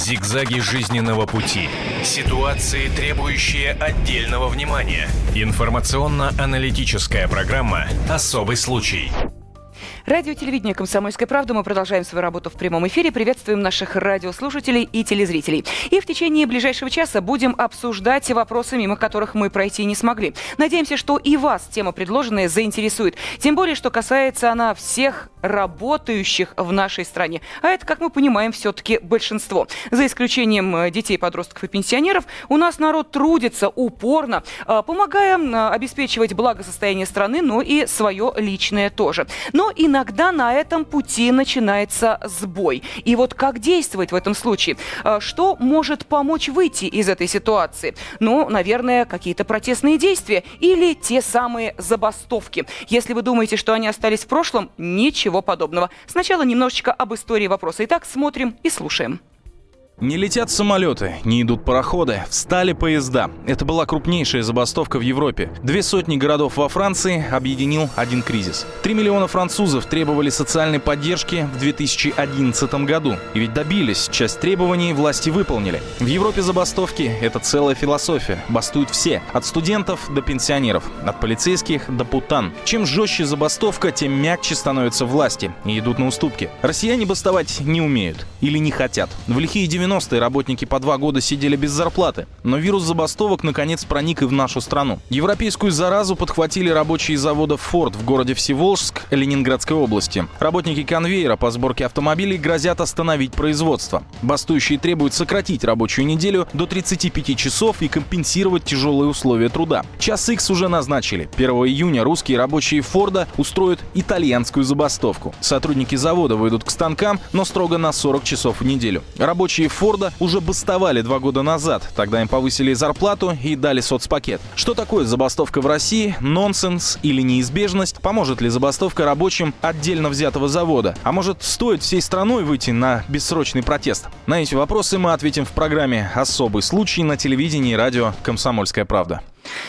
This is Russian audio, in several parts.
Зигзаги жизненного пути. Ситуации, требующие отдельного внимания. Информационно-аналитическая программа «Особый случай». Радио телевидение «Комсомольская правда». Мы продолжаем свою работу в прямом эфире. Приветствуем наших радиослушателей и телезрителей. И в течение ближайшего часа будем обсуждать вопросы, мимо которых мы пройти не смогли. Надеемся, что и вас тема предложенная заинтересует. Тем более, что касается она всех работающих в нашей стране. А это, как мы понимаем, все-таки большинство. За исключением э, детей, подростков и пенсионеров, у нас народ трудится упорно, э, помогая э, обеспечивать благосостояние страны, но и свое личное тоже. Но иногда на этом пути начинается сбой. И вот как действовать в этом случае? Что может помочь выйти из этой ситуации? Ну, наверное, какие-то протестные действия или те самые забастовки. Если вы думаете, что они остались в прошлом, ничего ничего подобного. Сначала немножечко об истории вопроса. Итак, смотрим и слушаем. Не летят самолеты, не идут пароходы, встали поезда. Это была крупнейшая забастовка в Европе. Две сотни городов во Франции объединил один кризис. Три миллиона французов требовали социальной поддержки в 2011 году. И ведь добились, часть требований власти выполнили. В Европе забастовки — это целая философия. Бастуют все, от студентов до пенсионеров, от полицейских до путан. Чем жестче забастовка, тем мягче становятся власти и идут на уступки. Россияне бастовать не умеют или не хотят. В лихие 90 90-е работники по два года сидели без зарплаты. Но вирус забастовок наконец проник и в нашу страну. Европейскую заразу подхватили рабочие завода Ford в городе Всеволжск Ленинградской области. Работники конвейера по сборке автомобилей грозят остановить производство. Бастующие требуют сократить рабочую неделю до 35 часов и компенсировать тяжелые условия труда. Час X уже назначили. 1 июня русские рабочие Форда устроят итальянскую забастовку. Сотрудники завода выйдут к станкам, но строго на 40 часов в неделю. Рабочие Форда уже бастовали два года назад. Тогда им повысили зарплату и дали соцпакет. Что такое забастовка в России? Нонсенс или неизбежность? Поможет ли забастовка рабочим отдельно взятого завода? А может, стоит всей страной выйти на бессрочный протест? На эти вопросы мы ответим в программе «Особый случай» на телевидении и радио «Комсомольская правда».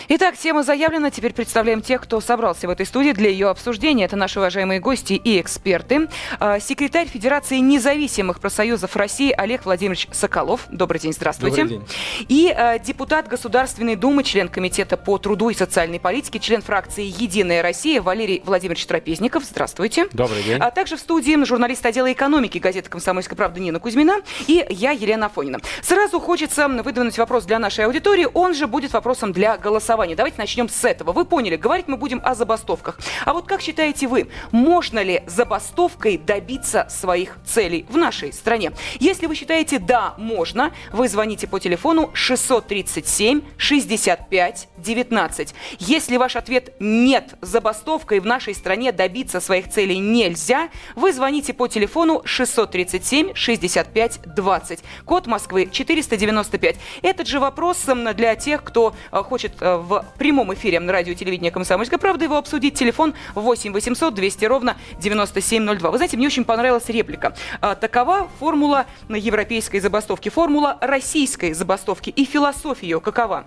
Итак, тема заявлена. Теперь представляем тех, кто собрался в этой студии для ее обсуждения. Это наши уважаемые гости и эксперты. А, секретарь Федерации независимых профсоюзов России Олег Владимирович Соколов. Добрый день, здравствуйте. Добрый день. И а, депутат Государственной Думы, член Комитета по труду и социальной политике, член фракции «Единая Россия» Валерий Владимирович Трапезников. Здравствуйте. Добрый день. А также в студии журналист отдела экономики газеты «Комсомольская правда» Нина Кузьмина и я, Елена Афонина. Сразу хочется выдвинуть вопрос для нашей аудитории. Он же будет вопросом для голосования. Давайте начнем с этого. Вы поняли, говорить мы будем о забастовках. А вот как считаете вы, можно ли забастовкой добиться своих целей в нашей стране? Если вы считаете «да, можно», вы звоните по телефону 637 65 19. Если ваш ответ «нет, забастовкой в нашей стране добиться своих целей нельзя», вы звоните по телефону 637 65 20. Код Москвы 495. Этот же вопрос для тех, кто э, хочет э, в прямом эфире на радио телевидения «Комсомольская правда» его обсудить. Телефон 8 800 200 ровно 9702. Вы знаете, мне очень понравилась реплика. А, такова формула европейской забастовки, формула российской забастовки и философия ее какова?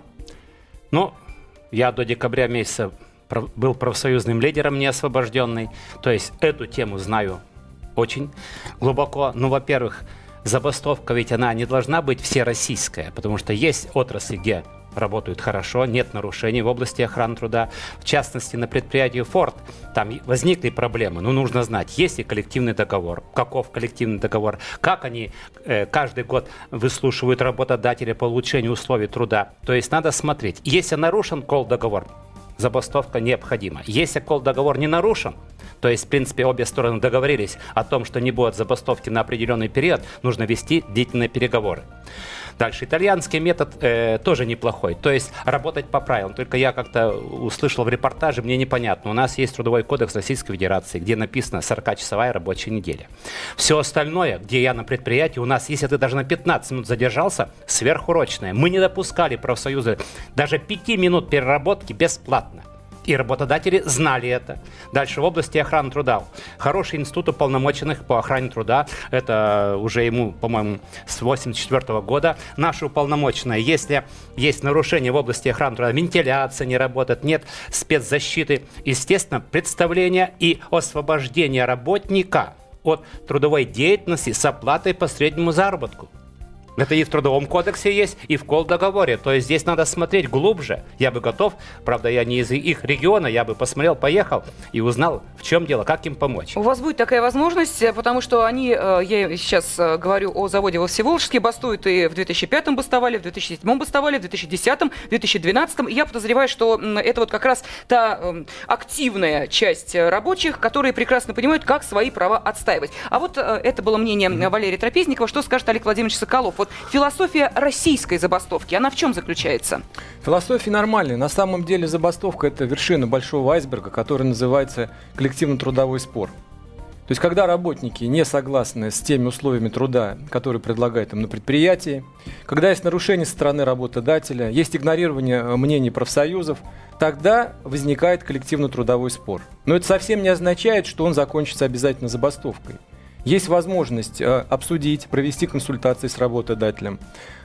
Ну, я до декабря месяца был профсоюзным лидером неосвобожденный. То есть эту тему знаю очень глубоко. Ну, во-первых, забастовка ведь она не должна быть всероссийская, потому что есть отрасли, где работают хорошо, нет нарушений в области охраны труда. В частности, на предприятии Ford там возникли проблемы. Ну, нужно знать, есть ли коллективный договор, каков коллективный договор, как они э, каждый год выслушивают работодателя по улучшению условий труда. То есть надо смотреть, если нарушен кол договор, забастовка необходима. Если кол договор не нарушен, то есть, в принципе, обе стороны договорились о том, что не будет забастовки на определенный период, нужно вести длительные переговоры. Дальше, итальянский метод э, тоже неплохой. То есть работать по правилам. Только я как-то услышал в репортаже, мне непонятно. У нас есть Трудовой кодекс Российской Федерации, где написано 40-часовая рабочая неделя. Все остальное, где я на предприятии, у нас, если ты даже на 15 минут задержался, сверхурочное. Мы не допускали профсоюзы даже 5 минут переработки бесплатно. И работодатели знали это. Дальше в области охраны труда. Хороший институт уполномоченных по охране труда. Это уже ему, по-моему, с 84 года. Наши уполномоченные, если есть нарушение в области охраны труда, вентиляция не работает, нет спецзащиты, естественно, представление и освобождение работника от трудовой деятельности с оплатой по среднему заработку. Это и в Трудовом кодексе есть, и в колдоговоре. То есть здесь надо смотреть глубже. Я бы готов, правда, я не из их региона, я бы посмотрел, поехал и узнал, в чем дело, как им помочь. У вас будет такая возможность, э, потому что они, э, я сейчас э, говорю о заводе во Всеволожске, бастуют и в 2005 бастовали, в 2007 бастовали, в 2010, в 2012. Я подозреваю, что это вот как раз та эм, активная часть рабочих, которые прекрасно понимают, как свои права отстаивать. А вот это было мнение Валерия Трапезникова. Что скажет Олег Владимирович Соколов? Вот философия российской забастовки, она в чем заключается? Философия нормальная. На самом деле забастовка – это вершина большого айсберга, который называется коллективно-трудовой спор. То есть, когда работники не согласны с теми условиями труда, которые предлагают им на предприятии, когда есть нарушение со стороны работодателя, есть игнорирование э, мнений профсоюзов, тогда возникает коллективно-трудовой спор. Но это совсем не означает, что он закончится обязательно забастовкой. Есть возможность э, обсудить, провести консультации с работодателем,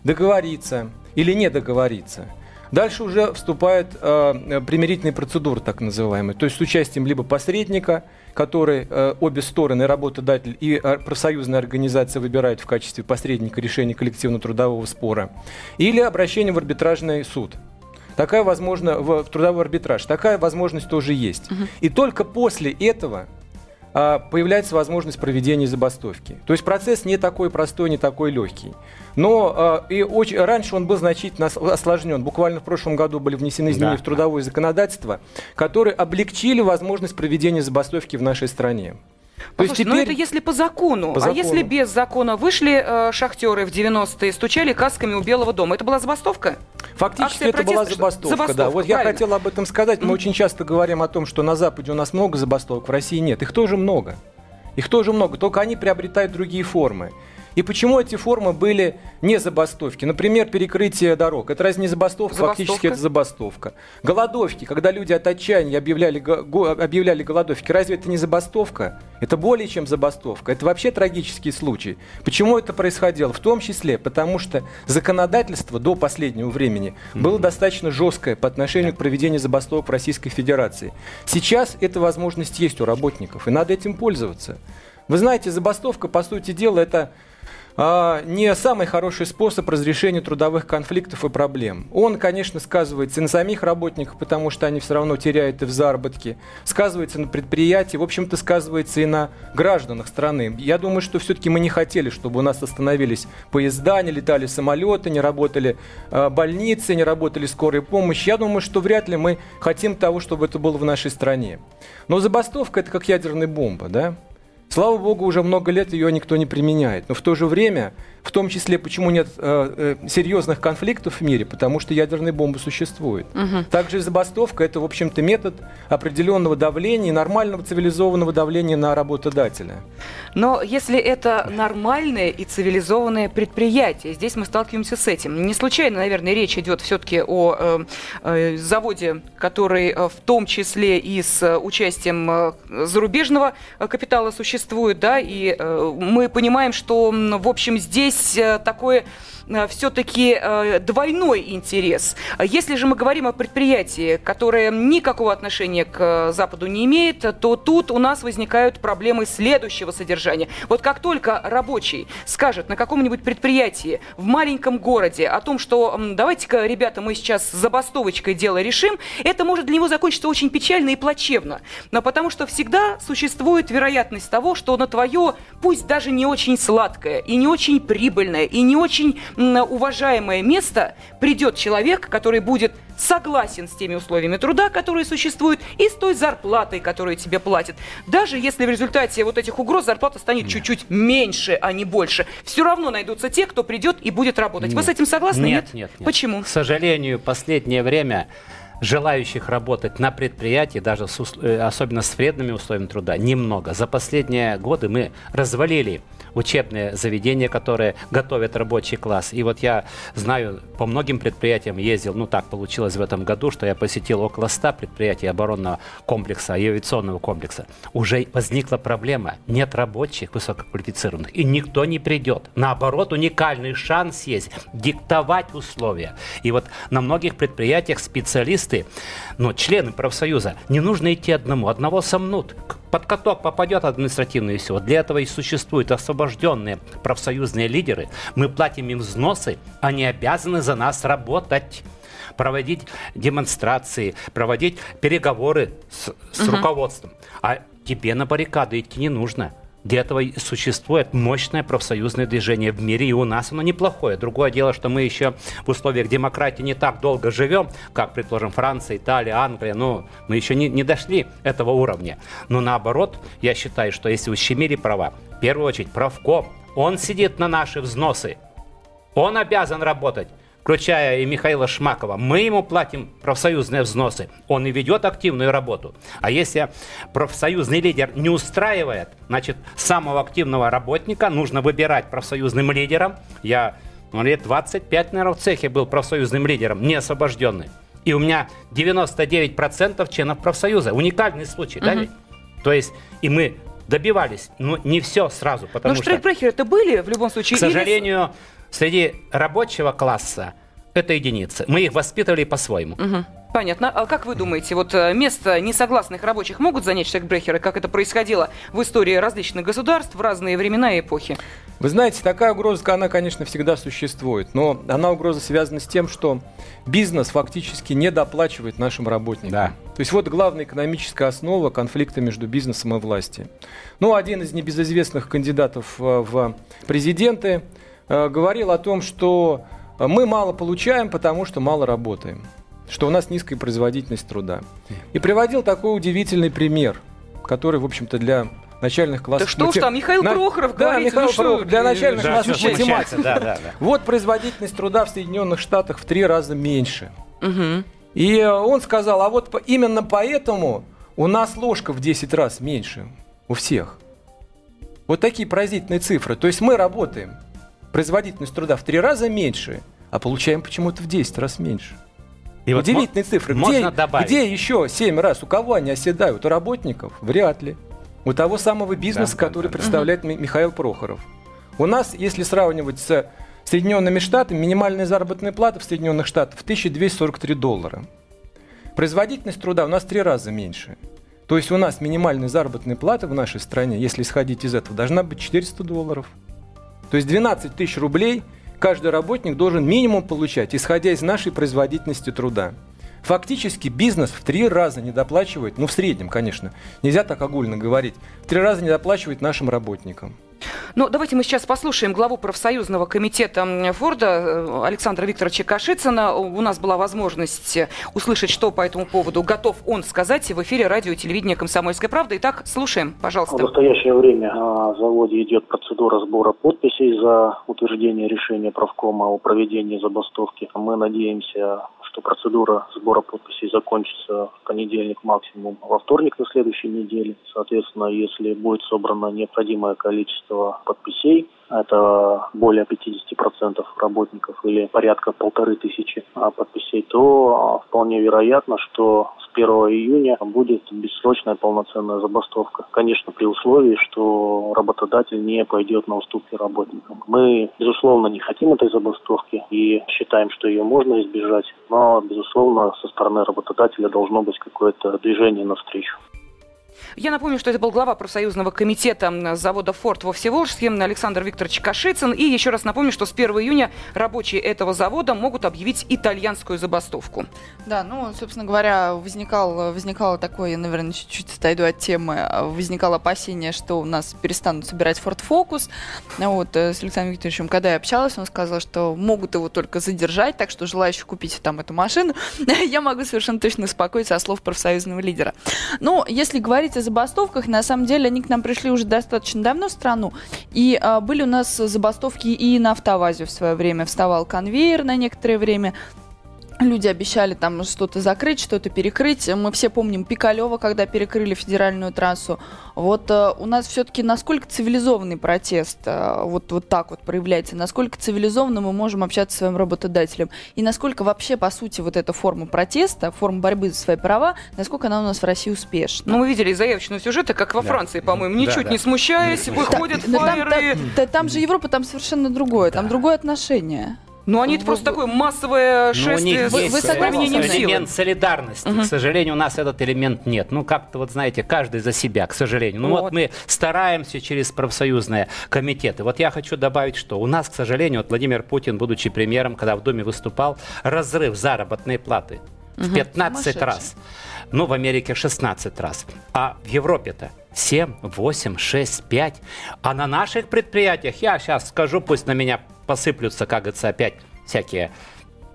договориться или не договориться. Дальше уже вступает э, примирительные процедуры, так называемые, то есть с участием либо посредника, который э, обе стороны, работодатель и э, профсоюзная организация выбирают в качестве посредника решения коллективно-трудового спора, или обращение в арбитражный суд. Такая возможно в, в трудовой арбитраж. Такая возможность тоже есть. Угу. И только после этого появляется возможность проведения забастовки. То есть процесс не такой простой, не такой легкий. Но а, и очень, раньше он был значительно осложнен. Буквально в прошлом году были внесены изменения да. в трудовое законодательство, которые облегчили возможность проведения забастовки в нашей стране. То есть теперь... ну это если по закону. по закону. А если без закона вышли э, шахтеры в 90-е, стучали касками у Белого дома, это была забастовка? Фактически Акция это была забастовка, забастовка да. Вот правильно. я хотел об этом сказать. Мы mm-hmm. очень часто говорим о том, что на Западе у нас много забастовок, в России нет. Их тоже много. Их тоже много, только они приобретают другие формы. И почему эти формы были не забастовки? Например, перекрытие дорог. Это разве не забастовка? забастовка? Фактически это забастовка. Голодовки, когда люди от отчаяния объявляли, объявляли голодовки, разве это не забастовка? Это более чем забастовка. Это вообще трагический случай. Почему это происходило? В том числе потому, что законодательство до последнего времени было достаточно жесткое по отношению к проведению забастовок в Российской Федерации. Сейчас эта возможность есть у работников, и надо этим пользоваться. Вы знаете, забастовка, по сути дела, это не самый хороший способ разрешения трудовых конфликтов и проблем. Он, конечно, сказывается и на самих работниках, потому что они все равно теряют и в заработке, сказывается на предприятии, в общем-то, сказывается и на гражданах страны. Я думаю, что все-таки мы не хотели, чтобы у нас остановились поезда, не летали самолеты, не работали э, больницы, не работали скорая помощь. Я думаю, что вряд ли мы хотим того, чтобы это было в нашей стране. Но забастовка – это как ядерная бомба, да? Слава богу, уже много лет ее никто не применяет. Но в то же время в том числе, почему нет э, э, серьезных конфликтов в мире, потому что ядерные бомбы существуют. Угу. Также забастовка это, в общем-то, метод определенного давления, нормального цивилизованного давления на работодателя. Но если это нормальное и цивилизованное предприятие, здесь мы сталкиваемся с этим. Не случайно, наверное, речь идет все-таки о э, э, заводе, который э, в том числе и с участием э, зарубежного капитала существует, да, и э, мы понимаем, что, в общем, здесь здесь э, такое Э, все-таки э, двойной интерес. Если же мы говорим о предприятии, которое никакого отношения к Западу не имеет, то тут у нас возникают проблемы следующего содержания. Вот как только рабочий скажет на каком-нибудь предприятии в маленьком городе о том, что давайте-ка, ребята, мы сейчас забастовочкой дело решим, это может для него закончиться очень печально и плачевно. Но потому что всегда существует вероятность того, что на твое, пусть даже не очень сладкое, и не очень прибыльное, и не очень уважаемое место придет человек, который будет согласен с теми условиями труда, которые существуют, и с той зарплатой, которую тебе платят. Даже если в результате вот этих угроз зарплата станет нет. чуть-чуть меньше, а не больше, все равно найдутся те, кто придет и будет работать. Нет. Вы с этим согласны? Нет, нет, нет, нет. Почему? К сожалению, последнее время желающих работать на предприятии, даже с, э, особенно с вредными условиями труда, немного. За последние годы мы развалили учебные заведения, которые готовят рабочий класс. И вот я знаю, по многим предприятиям ездил, ну так получилось в этом году, что я посетил около 100 предприятий оборонного комплекса и авиационного комплекса. Уже возникла проблема. Нет рабочих высококвалифицированных, и никто не придет. Наоборот, уникальный шанс есть диктовать условия. И вот на многих предприятиях специалисты, ну, члены профсоюза, не нужно идти одному, одного сомнут под каток попадет административное все. Для этого и существуют освобожденные профсоюзные лидеры. Мы платим им взносы, они обязаны за нас работать проводить демонстрации, проводить переговоры с, с угу. руководством. А тебе на баррикады идти не нужно. Для этого существует мощное профсоюзное движение в мире, и у нас оно неплохое. Другое дело, что мы еще в условиях демократии не так долго живем, как, предположим, Франция, Италия, Англия, но мы еще не, не дошли этого уровня. Но наоборот, я считаю, что если ущемили права, в первую очередь правком, он сидит на наши взносы, он обязан работать включая и Михаила Шмакова, мы ему платим профсоюзные взносы. Он и ведет активную работу. А если профсоюзный лидер не устраивает, значит, самого активного работника нужно выбирать профсоюзным лидером. Я ну, лет 25, наверное, в цехе был профсоюзным лидером, не освобожденный. И у меня 99% членов профсоюза. Уникальный случай, угу. да ведь? То есть, и мы добивались, но не все сразу, потому но что... Но штрейкбрехеры-то были в любом случае? К сожалению, или среди рабочего класса это единицы. Мы их воспитывали по-своему. Угу. Понятно. А как вы думаете, вот э, место несогласных рабочих могут занять штекбрехеры, как это происходило в истории различных государств в разные времена и эпохи? Вы знаете, такая угроза, она, конечно, всегда существует, но она угроза связана с тем, что бизнес фактически не доплачивает нашим работникам. Да. То есть вот главная экономическая основа конфликта между бизнесом и властью. Ну, один из небезызвестных кандидатов э, в президенты говорил о том, что мы мало получаем, потому что мало работаем, что у нас низкая производительность труда. И приводил такой удивительный пример, который, в общем-то, для начальных классов... Так что мати... ж там, Михаил на... Прохоров да, говорит, Михаил ну Прохоров, для начальных да, классов математики. Да, да, да. Вот производительность труда в Соединенных Штатах в три раза меньше. Угу. И он сказал, а вот именно поэтому у нас ложка в 10 раз меньше у всех. Вот такие поразительные цифры. То есть мы работаем производительность труда в три раза меньше, а получаем почему-то в 10 раз меньше. И Удивительные вот цифры. Где, добавить. где еще 7 раз? У кого они оседают? У работников? Вряд ли. У того самого бизнеса, да, который да, представляет угу. Михаил Прохоров. У нас, если сравнивать с Соединенными Штатами, минимальная заработная плата в Соединенных Штатах в 1243 доллара. Производительность труда у нас в три раза меньше. То есть у нас минимальная заработная плата в нашей стране, если исходить из этого, должна быть 400 долларов. То есть 12 тысяч рублей каждый работник должен минимум получать, исходя из нашей производительности труда. Фактически бизнес в три раза не доплачивает, ну в среднем, конечно, нельзя так огульно говорить, в три раза не доплачивает нашим работникам. Ну, давайте мы сейчас послушаем главу профсоюзного комитета Форда э, Александра Викторовича Кашицына. У нас была возможность услышать, что по этому поводу готов он сказать в эфире радио и телевидения «Комсомольская правда». Итак, слушаем, пожалуйста. В настоящее время на заводе идет процедура сбора подписей за утверждение решения правкома о проведении забастовки. Мы надеемся что процедура сбора подписей закончится в понедельник, максимум во вторник на следующей неделе. Соответственно, если будет собрано необходимое количество подписей, это более 50% работников или порядка полторы тысячи а, подписей, то вполне вероятно, что 1 июня будет бессрочная полноценная забастовка. Конечно, при условии, что работодатель не пойдет на уступки работникам. Мы, безусловно, не хотим этой забастовки и считаем, что ее можно избежать, но, безусловно, со стороны работодателя должно быть какое-то движение навстречу. Я напомню, что это был глава профсоюзного комитета завода «Форд» во Всеволжске Александр Викторович Кашицын. И еще раз напомню, что с 1 июня рабочие этого завода могут объявить итальянскую забастовку. Да, ну, собственно говоря, возникал, возникало такое, наверное, чуть-чуть отойду от темы, возникало опасение, что у нас перестанут собирать Ford Focus. Вот, э, с Александром Викторовичем, когда я общалась, он сказал, что могут его только задержать, так что желающих купить там эту машину, я могу совершенно точно успокоиться о слов профсоюзного лидера. Ну, если говорить о забастовках, на самом деле они к нам пришли уже достаточно давно в страну. И а, были у нас забастовки и на автовазе в свое время. Вставал конвейер на некоторое время. Люди обещали там что-то закрыть, что-то перекрыть. Мы все помним Пикалева, когда перекрыли федеральную трассу. Вот э, у нас все-таки насколько цивилизованный протест э, вот, вот так вот проявляется, насколько цивилизованно мы можем общаться с своим работодателем, и насколько вообще, по сути, вот эта форма протеста, форма борьбы за свои права, насколько она у нас в России успешна. Ну, мы видели заявочные сюжеты, как во да. Франции, по-моему, ничуть да, да. не смущаясь, выходят да, фаеры. Там, там, там, там же Европа, там совершенно другое, да. там другое отношение. Ну, они это просто такое массовое шествие. Ну, у них есть элемент солидарности. Угу. К сожалению, у нас этот элемент нет. Ну, как-то вот, знаете, каждый за себя, к сожалению. Ну, вот, вот мы стараемся через профсоюзные комитеты. Вот я хочу добавить, что у нас, к сожалению, вот Владимир Путин, будучи премьером, когда в Доме выступал, разрыв заработной платы в 15 раз. Ну, в Америке 16 раз. А в Европе-то 7, 8, 6, 5. А на наших предприятиях, я сейчас скажу, пусть на меня посыплются, как говорится, опять всякие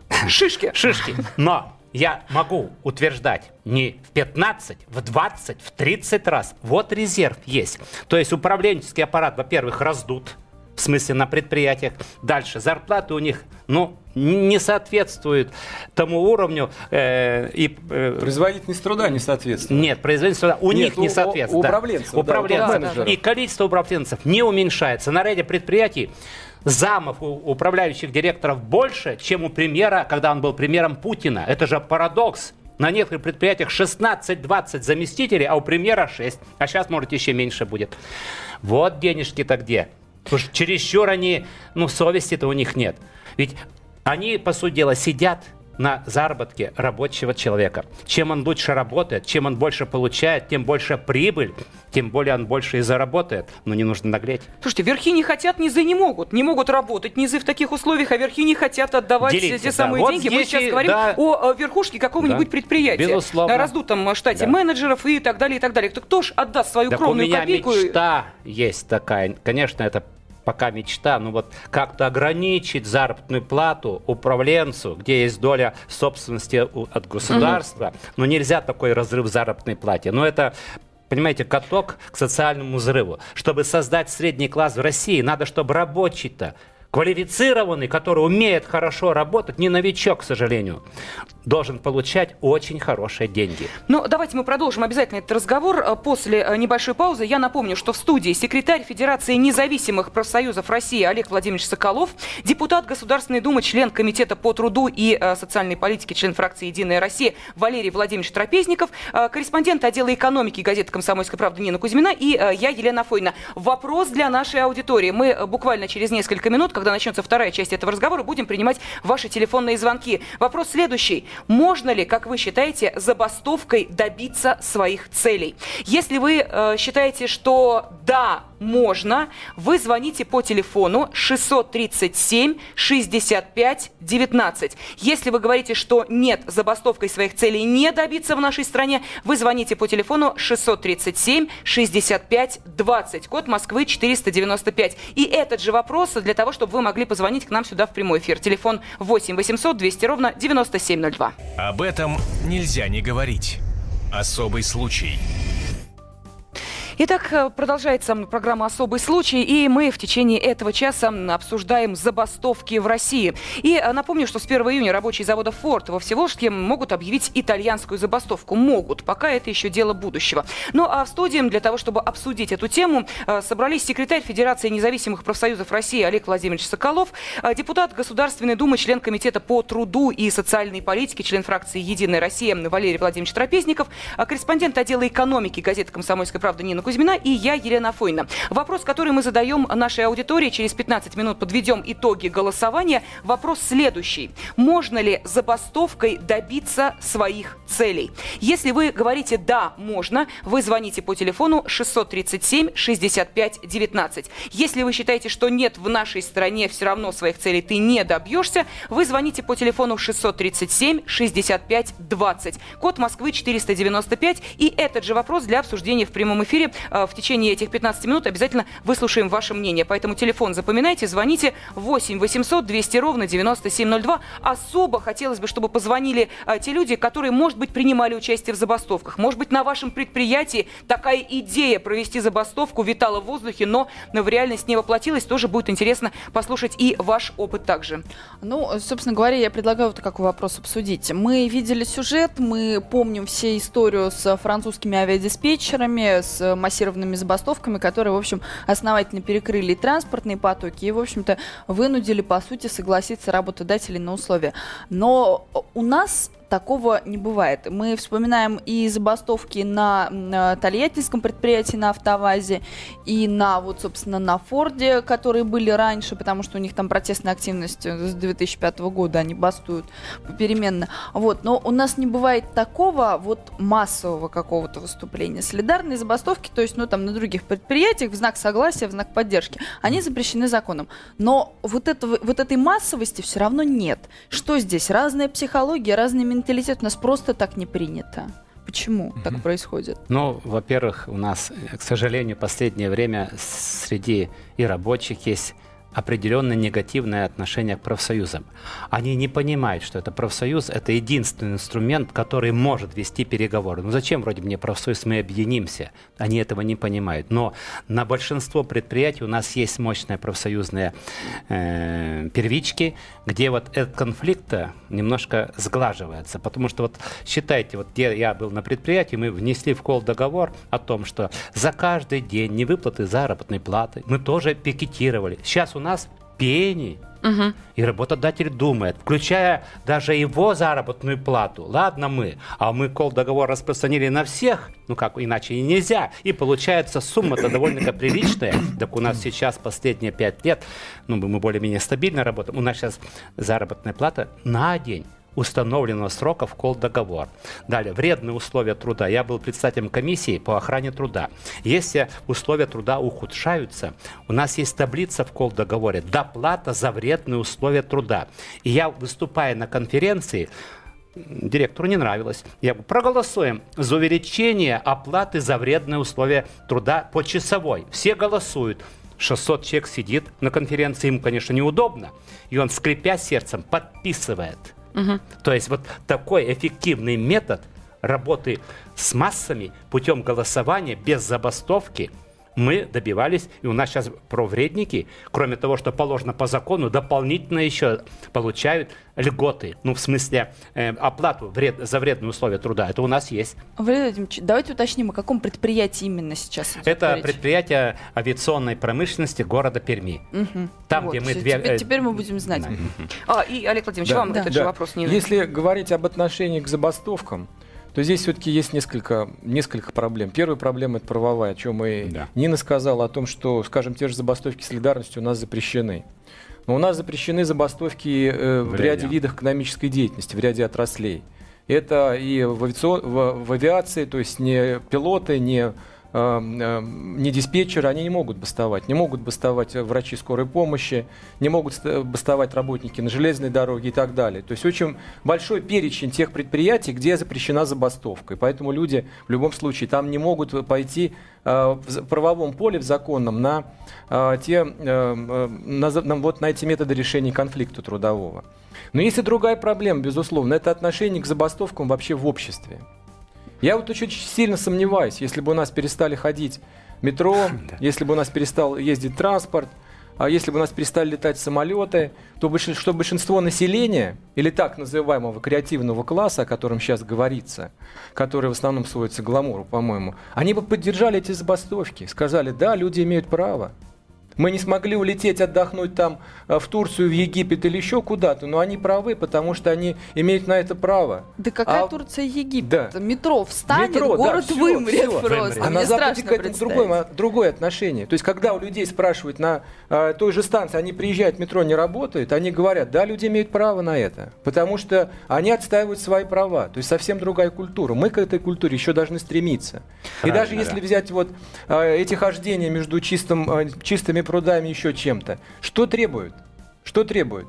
шишки. Шишки. Но я могу утверждать не в 15, в 20, в 30 раз. Вот резерв есть. То есть управленческий аппарат, во-первых, раздут, в смысле на предприятиях. Дальше зарплаты у них, ну, не соответствуют тому уровню. Э, и, э, производительность труда не соответствует. Нет, производительность труда у Нет, них не соответствует. У, у управленцев. Да, управленцев. Да, и количество управленцев не уменьшается. На ряде предприятий замов у управляющих директоров больше, чем у премьера, когда он был премьером Путина. Это же парадокс. На некоторых предприятиях 16-20 заместителей, а у премьера 6. А сейчас, может, еще меньше будет. Вот денежки-то где. Потому что чересчур они, ну, совести-то у них нет. Ведь они, по сути дела, сидят на заработке рабочего человека. Чем он лучше работает, чем он больше получает, тем больше прибыль, тем более он больше и заработает. Но не нужно наглеть. Слушайте, верхи не хотят, низы не могут. Не могут работать низы в таких условиях, а верхи не хотят отдавать Делиться, те самые да. деньги. Вот Мы сейчас и, говорим да. о верхушке какого-нибудь да. предприятия. Безусловно. Раздутом штате да. менеджеров и так далее, и так далее. Кто, кто ж отдаст свою так кровную у меня копейку? мечта есть такая. Конечно, это пока мечта, ну вот как-то ограничить заработную плату управленцу, где есть доля собственности от государства, угу. но нельзя такой разрыв заработной плате. Но это понимаете, каток к социальному взрыву. Чтобы создать средний класс в России, надо, чтобы рабочий-то квалифицированный, который умеет хорошо работать, не новичок, к сожалению, должен получать очень хорошие деньги. Ну, давайте мы продолжим обязательно этот разговор э, после э, небольшой паузы. Я напомню, что в студии секретарь Федерации независимых профсоюзов России Олег Владимирович Соколов, депутат Государственной Думы, член Комитета по труду и э, социальной политике, член фракции «Единая Россия» Валерий Владимирович Трапезников, корреспондент отдела экономики газеты «Комсомольская правда» Нина Кузьмина и я, Елена Фойна. Вопрос для нашей аудитории. Мы буквально через несколько минут, когда когда начнется вторая часть этого разговора, будем принимать ваши телефонные звонки. Вопрос следующий. Можно ли, как вы считаете, забастовкой добиться своих целей? Если вы э, считаете, что да, можно, вы звоните по телефону 637 65 19. Если вы говорите, что нет, забастовкой своих целей не добиться в нашей стране, вы звоните по телефону 637 65 20, код Москвы 495. И этот же вопрос для того, чтобы вы могли позвонить к нам сюда в прямой эфир. Телефон 8 800 200 ровно 9702. Об этом нельзя не говорить. Особый случай. Итак, э, продолжается программа «Особый случай», и мы в течение этого часа обсуждаем забастовки в России. И э, напомню, что с 1 июня рабочие завода «Форд» во Всеволожске могут объявить итальянскую забастовку. Могут, пока это еще дело будущего. Ну а в студии для того, чтобы обсудить эту тему, э, собрались секретарь Федерации независимых профсоюзов России Олег Владимирович Соколов, депутат Государственной Думы, член Комитета по труду и социальной политике, член фракции «Единая Россия» Валерий Владимирович Трапезников, корреспондент отдела экономики газеты «Комсомольская правда» Нина Кузьмина и я, Елена Фойна. Вопрос, который мы задаем нашей аудитории, через 15 минут подведем итоги голосования. Вопрос следующий. Можно ли забастовкой добиться своих целей? Если вы говорите «да, можно», вы звоните по телефону 637 65 19. Если вы считаете, что нет, в нашей стране все равно своих целей ты не добьешься, вы звоните по телефону 637 65 20. Код Москвы 495. И этот же вопрос для обсуждения в прямом эфире в течение этих 15 минут обязательно выслушаем ваше мнение. Поэтому телефон запоминайте, звоните 8 800 200 ровно 9702. Особо хотелось бы, чтобы позвонили э, те люди, которые, может быть, принимали участие в забастовках. Может быть, на вашем предприятии такая идея провести забастовку витала в воздухе, но в реальность не воплотилась. Тоже будет интересно послушать и ваш опыт также. Ну, собственно говоря, я предлагаю вот какой вопрос обсудить. Мы видели сюжет, мы помним все историю с французскими авиадиспетчерами, с массированными забастовками, которые, в общем, основательно перекрыли и транспортные потоки и, в общем-то, вынудили, по сути, согласиться работодателей на условия. Но у нас такого не бывает. Мы вспоминаем и забастовки на, Тольяттинском предприятии на Автовазе, и на, вот, собственно, на Форде, которые были раньше, потому что у них там протестная активность с 2005 года, они бастуют попеременно. Вот. Но у нас не бывает такого вот массового какого-то выступления. Солидарные забастовки, то есть, ну, там, на других предприятиях в знак согласия, в знак поддержки, они запрещены законом. Но вот, этого, вот этой массовости все равно нет. Что здесь? Разная психология, разный менталитет. У нас просто так не принято. Почему mm-hmm. так происходит? Ну, во-первых, у нас, к сожалению, последнее время среди и рабочих есть определенно негативное отношение к профсоюзам. Они не понимают, что это профсоюз, это единственный инструмент, который может вести переговоры. Ну зачем вроде мне профсоюз, мы объединимся? Они этого не понимают. Но на большинство предприятий у нас есть мощные профсоюзные э, первички, где вот этот конфликт немножко сглаживается. Потому что вот считайте, вот где я был на предприятии, мы внесли в кол договор о том, что за каждый день невыплаты заработной платы мы тоже пикетировали. Сейчас у нас пени. Угу. И работодатель думает, включая даже его заработную плату. Ладно мы, а мы кол договор распространили на всех, ну как, иначе и нельзя. И получается сумма-то довольно приличная. Так у нас сейчас последние пять лет, ну мы более-менее стабильно работаем, у нас сейчас заработная плата на день установленного срока в кол договор. Далее, вредные условия труда. Я был председателем комиссии по охране труда. Если условия труда ухудшаются, у нас есть таблица в кол договоре «Доплата за вредные условия труда». И я, выступая на конференции, директору не нравилось. Я говорю, проголосуем за увеличение оплаты за вредные условия труда по часовой. Все голосуют. 600 человек сидит на конференции, ему, конечно, неудобно. И он, скрипя сердцем, подписывает – Угу. То есть вот такой эффективный метод работы с массами путем голосования без забастовки – мы добивались, и у нас сейчас провредники, кроме того, что положено по закону, дополнительно еще получают льготы, ну, в смысле, э, оплату вред, за вредные условия труда. Это у нас есть. Владимир давайте уточним, о каком предприятии именно сейчас идет Это речь? предприятие авиационной промышленности города Перми. Угу. Там, вот, где мы все, две... Теперь, э, теперь мы будем знать. Да. А, и, Олег Владимирович, да. вам да. этот да. же вопрос не Если говорить об отношении к забастовкам, то здесь все-таки есть несколько, несколько проблем. Первая проблема – это правовая, о чем и да. Нина сказала, о том, что, скажем, те же забастовки солидарности у нас запрещены. Но у нас запрещены забастовки э, в, в ряде видов экономической деятельности, в ряде отраслей. Это и в, авиацион, в, в авиации, то есть не пилоты, не Эм, эм, не диспетчеры, они не могут бастовать. Не могут бастовать врачи скорой помощи, не могут бастовать работники на железной дороге и так далее. То есть очень большой перечень тех предприятий, где запрещена забастовка. И поэтому люди в любом случае там не могут пойти э, в правовом поле, в законном, на, э, те, э, на, на, вот на эти методы решения конфликта трудового. Но есть и другая проблема, безусловно, это отношение к забастовкам вообще в обществе. Я вот очень сильно сомневаюсь, если бы у нас перестали ходить метро, если бы у нас перестал ездить транспорт, а если бы у нас перестали летать самолеты, то что большинство населения, или так называемого креативного класса, о котором сейчас говорится, который в основном сводится к гламуру, по-моему, они бы поддержали эти забастовки, сказали, да, люди имеют право, мы не смогли улететь отдохнуть там э, в Турцию, в Египет или еще куда-то, но они правы, потому что они имеют на это право. Да какая а... Турция Египет? Да. Метро встанет, Метро, город да, все, вымрет все. просто. А Мне на Западе к этому другое, другое отношение. То есть, когда у людей спрашивают на э, той же станции, они приезжают, метро не работает, они говорят, да, люди имеют право на это, потому что они отстаивают свои права. То есть, совсем другая культура. Мы к этой культуре еще должны стремиться. Правильно, И даже если взять вот э, эти хождения между чистым, э, чистыми прудами, еще чем-то. Что требует? Что требует?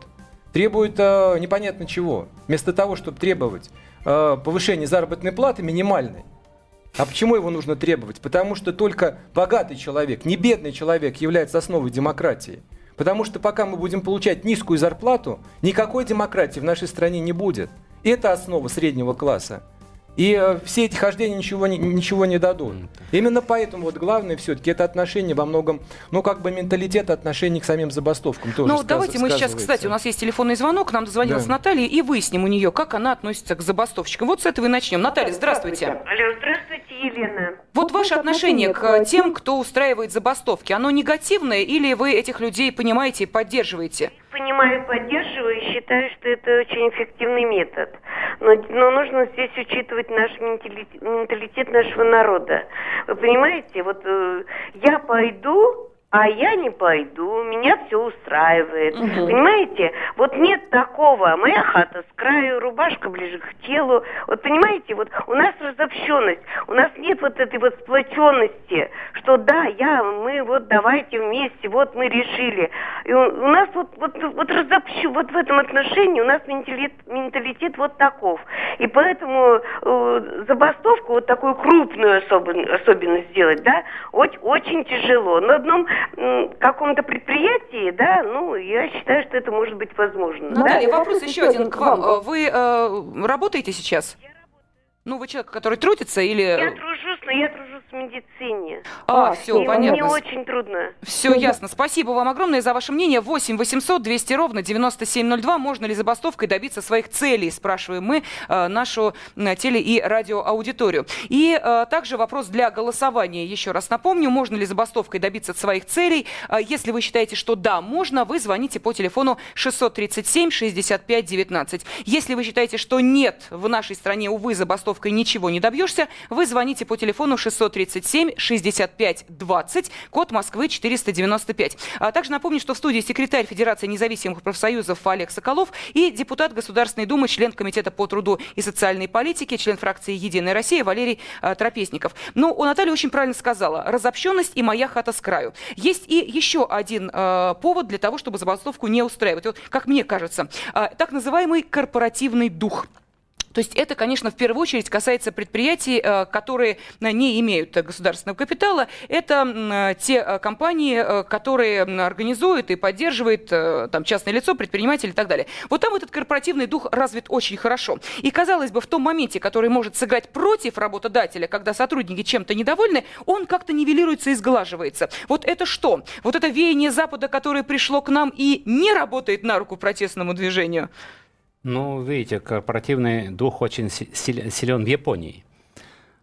Требует э, непонятно чего. Вместо того, чтобы требовать э, повышения заработной платы минимальной. А почему его нужно требовать? Потому что только богатый человек, не бедный человек является основой демократии. Потому что пока мы будем получать низкую зарплату, никакой демократии в нашей стране не будет. Это основа среднего класса. И э, все эти хождения ничего не, ничего не дадут. Именно поэтому вот главное все-таки это отношение во многом, ну как бы менталитет отношений к самим забастовкам тоже Ну давайте мы сейчас, кстати, у нас есть телефонный звонок, нам дозвонилась да. Наталья, и выясним у нее, как она относится к забастовщикам. Вот с этого и начнем. Наталья, здравствуйте. Алло, здравствуйте, Елена. Вот ваше отношение к тем, кто устраивает забастовки, оно негативное или вы этих людей понимаете и поддерживаете? Понимаю, поддерживаю и считаю, что это очень эффективный метод. но, но нужно здесь учитывать наш менталитет, менталитет нашего народа. Вы понимаете, вот э, я пойду, а я не пойду, меня все устраивает. Угу. Понимаете? Вот нет такого. Моя хата с краю, рубашка ближе к телу. Вот понимаете, вот у нас разобщенность, у нас нет вот этой вот сплоченности, что да, я, мы вот давайте вместе, вот мы решили. И у, у нас вот, вот, вот разобщу, вот в этом отношении у нас менталитет, менталитет вот таков. И поэтому э, забастовку вот такую крупную особен, особенность сделать, да, очень, очень тяжело. На одном каком-то предприятии, да, ну, я считаю, что это может быть возможно. Наталья, да? вопрос еще один к вам. Вы э, работаете сейчас? Ну, вы человек, который трудится или... Я тружусь, но я тружусь в медицине. А, а все, понятно. Мне очень трудно. Все ясно. Спасибо вам огромное за ваше мнение. 8 800 200 ровно 9702. Можно ли забастовкой добиться своих целей, спрашиваем мы э, нашу э, теле- и радиоаудиторию. И э, также вопрос для голосования. Еще раз напомню, можно ли забастовкой добиться своих целей. Э, если вы считаете, что да, можно, вы звоните по телефону 637 65 19. Если вы считаете, что нет, в нашей стране, увы, забастовка забастовкой ничего не добьешься, вы звоните по телефону 637 65 20, код Москвы 495. А также напомню, что в студии секретарь Федерации независимых профсоюзов Олег Соколов и депутат Государственной Думы, член Комитета по труду и социальной политике, член фракции «Единая Россия» Валерий а, Трапезников. Ну, у Натальи очень правильно сказала. Разобщенность и моя хата с краю. Есть и еще один э, повод для того, чтобы забастовку не устраивать. Вот, как мне кажется, э, так называемый корпоративный дух. То есть это, конечно, в первую очередь касается предприятий, э, которые э, не имеют государственного капитала. Это э, те компании, которые организуют и поддерживают там, частное лицо, предприниматели и так далее. Вот там этот корпоративный дух развит очень хорошо. И, казалось бы, в том моменте, который может сыграть против работодателя, когда сотрудники чем-то недовольны, он как-то нивелируется и сглаживается. Вот это что? Вот это веяние Запада, которое пришло к нам и не работает на руку протестному движению? Ну, видите, корпоративный дух очень силен в Японии.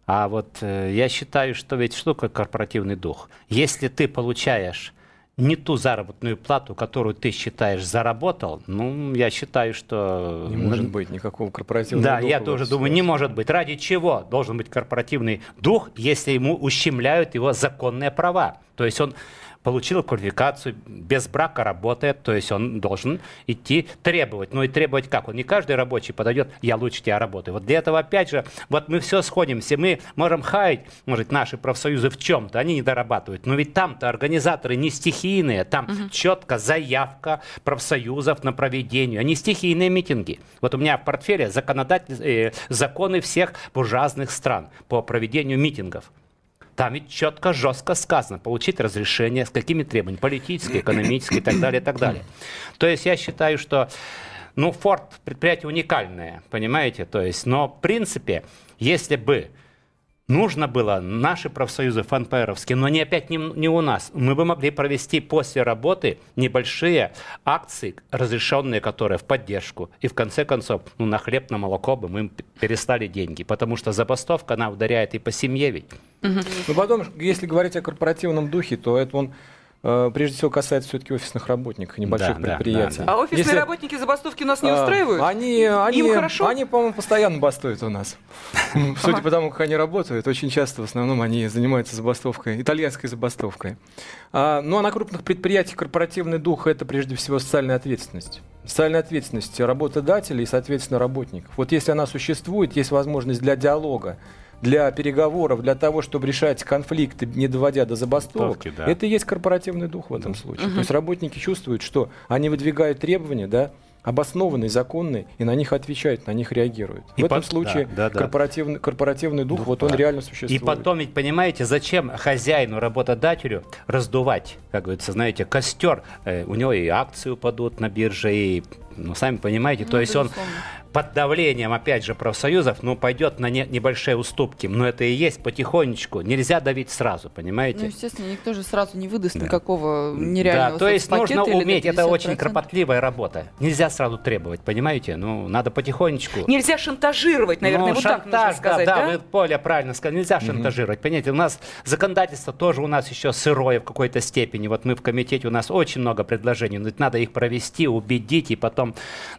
А вот э, я считаю, что ведь что такое корпоративный дух? Если ты получаешь не ту заработную плату, которую ты считаешь заработал, ну, я считаю, что... Не может быть никакого корпоративного да, духа. Да, я тоже думаю, не может быть. Ради чего должен быть корпоративный дух, если ему ущемляют его законные права? То есть он получил квалификацию, без брака работает, то есть он должен идти требовать. Ну и требовать как? Он не каждый рабочий подойдет, я лучше тебя работаю. Вот для этого, опять же, вот мы все сходимся, мы можем хаять, может, наши профсоюзы в чем-то, они не дорабатывают, но ведь там-то организаторы не стихийные, там угу. четко заявка профсоюзов на проведение, они стихийные митинги. Вот у меня в портфеле законодатель, э, законы всех буржуазных стран по проведению митингов. Там ведь четко, жестко сказано, получить разрешение, с какими требованиями, политические, экономические и так далее, и так далее. То есть я считаю, что ну, Форд предприятие уникальное, понимаете? То есть, но в принципе, если бы нужно было наши профсоюзы ФНПРовские, но не опять не, не у нас. Мы бы могли провести после работы небольшие акции, разрешенные которые в поддержку. И в конце концов, ну, на хлеб, на молоко бы мы перестали деньги. Потому что забастовка, она ударяет и по семье ведь. Ну, потом, если говорить о корпоративном духе, то это он прежде всего касается все-таки офисных работников, небольших да, предприятий. Да, да, да. А офисные Если, работники забастовки у нас не а, устраивают? Они, они, Им хорошо? Они, по-моему, постоянно бастуют у нас. Судя по тому, как они работают, очень часто в основном они занимаются забастовкой, итальянской забастовкой. А, ну а на крупных предприятиях корпоративный дух – это прежде всего социальная ответственность. Социальная ответственность работодателей и, соответственно, работников. Вот если она существует, есть возможность для диалога, для переговоров, для того, чтобы решать конфликты, не доводя до забастовок, Ставки, да. это и есть корпоративный дух в этом да. случае. Угу. То есть работники чувствуют, что они выдвигают требования, да, обоснованные, законные, и на них отвечают, на них реагируют. И в этом случае да, да, корпоративный, корпоративный дух, дух вот он да. реально существует. И потом ведь, понимаете, зачем хозяину, работодателю раздувать, как говорится, знаете, костер, э, у него и акции упадут на бирже, и ну, сами понимаете, ну, то есть он под давлением, опять же, профсоюзов, ну, пойдет на не, небольшие уступки. Но это и есть потихонечку. Нельзя давить сразу, понимаете? Ну, естественно, никто же сразу не выдаст да. никакого нереального Да, то есть нужно уметь, это очень кропотливая работа. Нельзя сразу требовать, понимаете? Ну, надо потихонечку. Нельзя шантажировать, наверное, ну, вот шантаж, так нужно сказать, да? Да, вы, Поля, правильно сказали, нельзя mm-hmm. шантажировать. Понимаете, у нас законодательство тоже у нас еще сырое в какой-то степени. Вот мы в комитете, у нас очень много предложений, но надо их провести, убедить и потом потом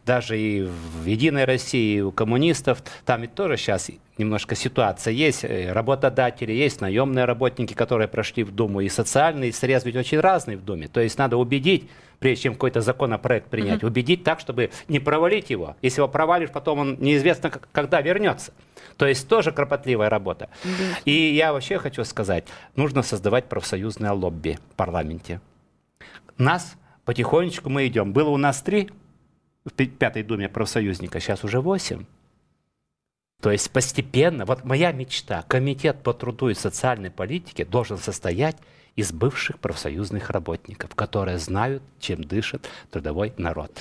даже и в «Единой России», и у коммунистов, там ведь тоже сейчас немножко ситуация есть. Э, работодатели, есть наемные работники, которые прошли в Думу, и социальный срез ведь очень разный в Думе. То есть надо убедить, прежде чем какой-то законопроект принять, mm-hmm. убедить так, чтобы не провалить его. Если его провалишь, потом он неизвестно, когда вернется. То есть тоже кропотливая работа. Mm-hmm. И я вообще хочу сказать, нужно создавать профсоюзное лобби в парламенте. Нас потихонечку мы идем. Было у нас три в пятой думе профсоюзника, сейчас уже восемь. То есть постепенно, вот моя мечта, комитет по труду и социальной политике должен состоять из бывших профсоюзных работников, которые знают, чем дышит трудовой народ.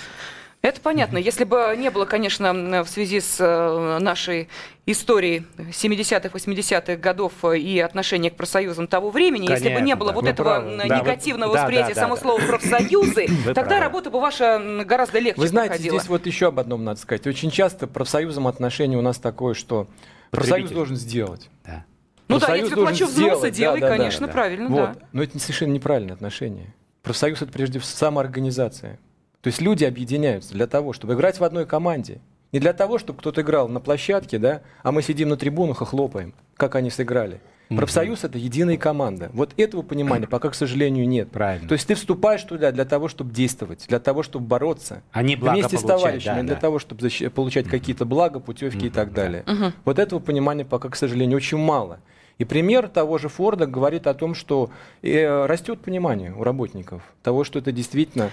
Это понятно. Если бы не было, конечно, в связи с э, нашей историей 70-х, 80-х годов и отношения к профсоюзам того времени, конечно, если бы не было да, вот этого правы. негативного да, восприятия да, да, само да, слова профсоюзы, тогда правы. работа бы ваша гораздо легче Вы знаете, проходила. здесь вот еще об одном надо сказать. Очень часто профсоюзам отношение у нас такое, что профсоюз должен сделать. Да. Ну да, я тебе плачу взносы, делай, да, да, конечно, да, правильно, вот. да. Но это совершенно неправильное отношение. Профсоюз это прежде всего самоорганизация. То есть люди объединяются для того, чтобы играть в одной команде. Не для того, чтобы кто-то играл на площадке, да, а мы сидим на трибунах и хлопаем, как они сыграли. Профсоюз это единая команда. Вот этого понимания пока, к сожалению, нет. Правильно. То есть ты вступаешь туда для того, чтобы действовать, для того, чтобы бороться. Они благо вместе с товарищами, да, для да. того, чтобы защ- получать какие-то блага, путевки и так далее. Вот этого понимания пока, к сожалению, очень мало. И пример того же Форда говорит о том, что э, растет понимание у работников того, что это действительно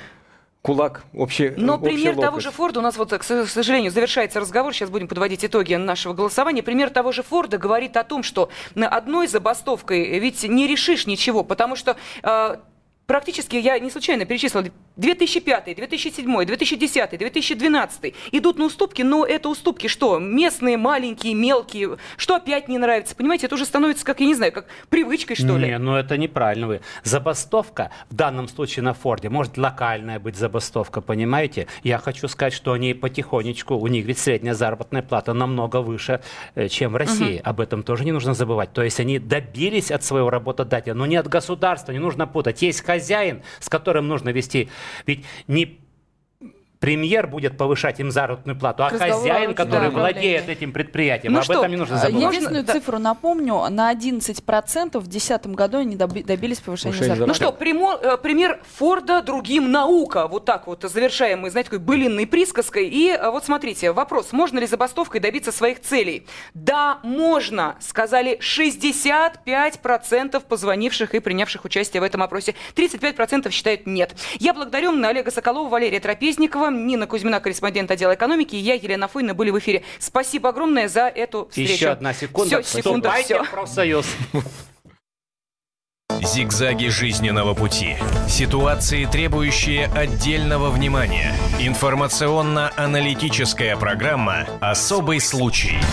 кулак общий. Но пример локоть. того же Форда, у нас вот, к сожалению, завершается разговор, сейчас будем подводить итоги нашего голосования. Пример того же Форда говорит о том, что одной забастовкой ведь не решишь ничего, потому что э, практически, я не случайно перечислила, 2005, 2007, 2010, 2012 идут на уступки, но это уступки что? Местные, маленькие, мелкие, что опять не нравится, понимаете, это уже становится, как, я не знаю, как привычкой, что ли? Не, ну это неправильно вы. Забастовка, в данном случае на Форде, может локальная быть забастовка, понимаете? Я хочу сказать, что они потихонечку, у них ведь средняя заработная плата намного выше, э, чем в России. Угу. Об этом тоже не нужно забывать. То есть они добились от своего работодателя, но не от государства, не нужно путать. Есть хозяин, с которым нужно вести. Ведь не премьер будет повышать им заработную плату, а хозяин, который да, владеет этим предприятием. Ну Об что, этом не нужно забывать. Единственную да. цифру напомню. На 11% в 2010 году они добились повышения зарплаты. Ну что, пример, э, пример Форда другим наука. Вот так вот завершаем мы, знаете, такой былинной присказкой. И э, вот смотрите, вопрос. Можно ли забастовкой добиться своих целей? Да, можно, сказали 65% позвонивших и принявших участие в этом опросе. 35% считают нет. Я благодарю Олега Соколова, Валерия Трапезникова, Нина Кузьмина, корреспондент отдела экономики, и я, Елена Фойна, были в эфире. Спасибо огромное за эту встречу. Еще одна секунда. Все, секунда, все. профсоюз. Зигзаги жизненного пути. Ситуации, требующие отдельного внимания. Информационно-аналитическая программа «Особый случай».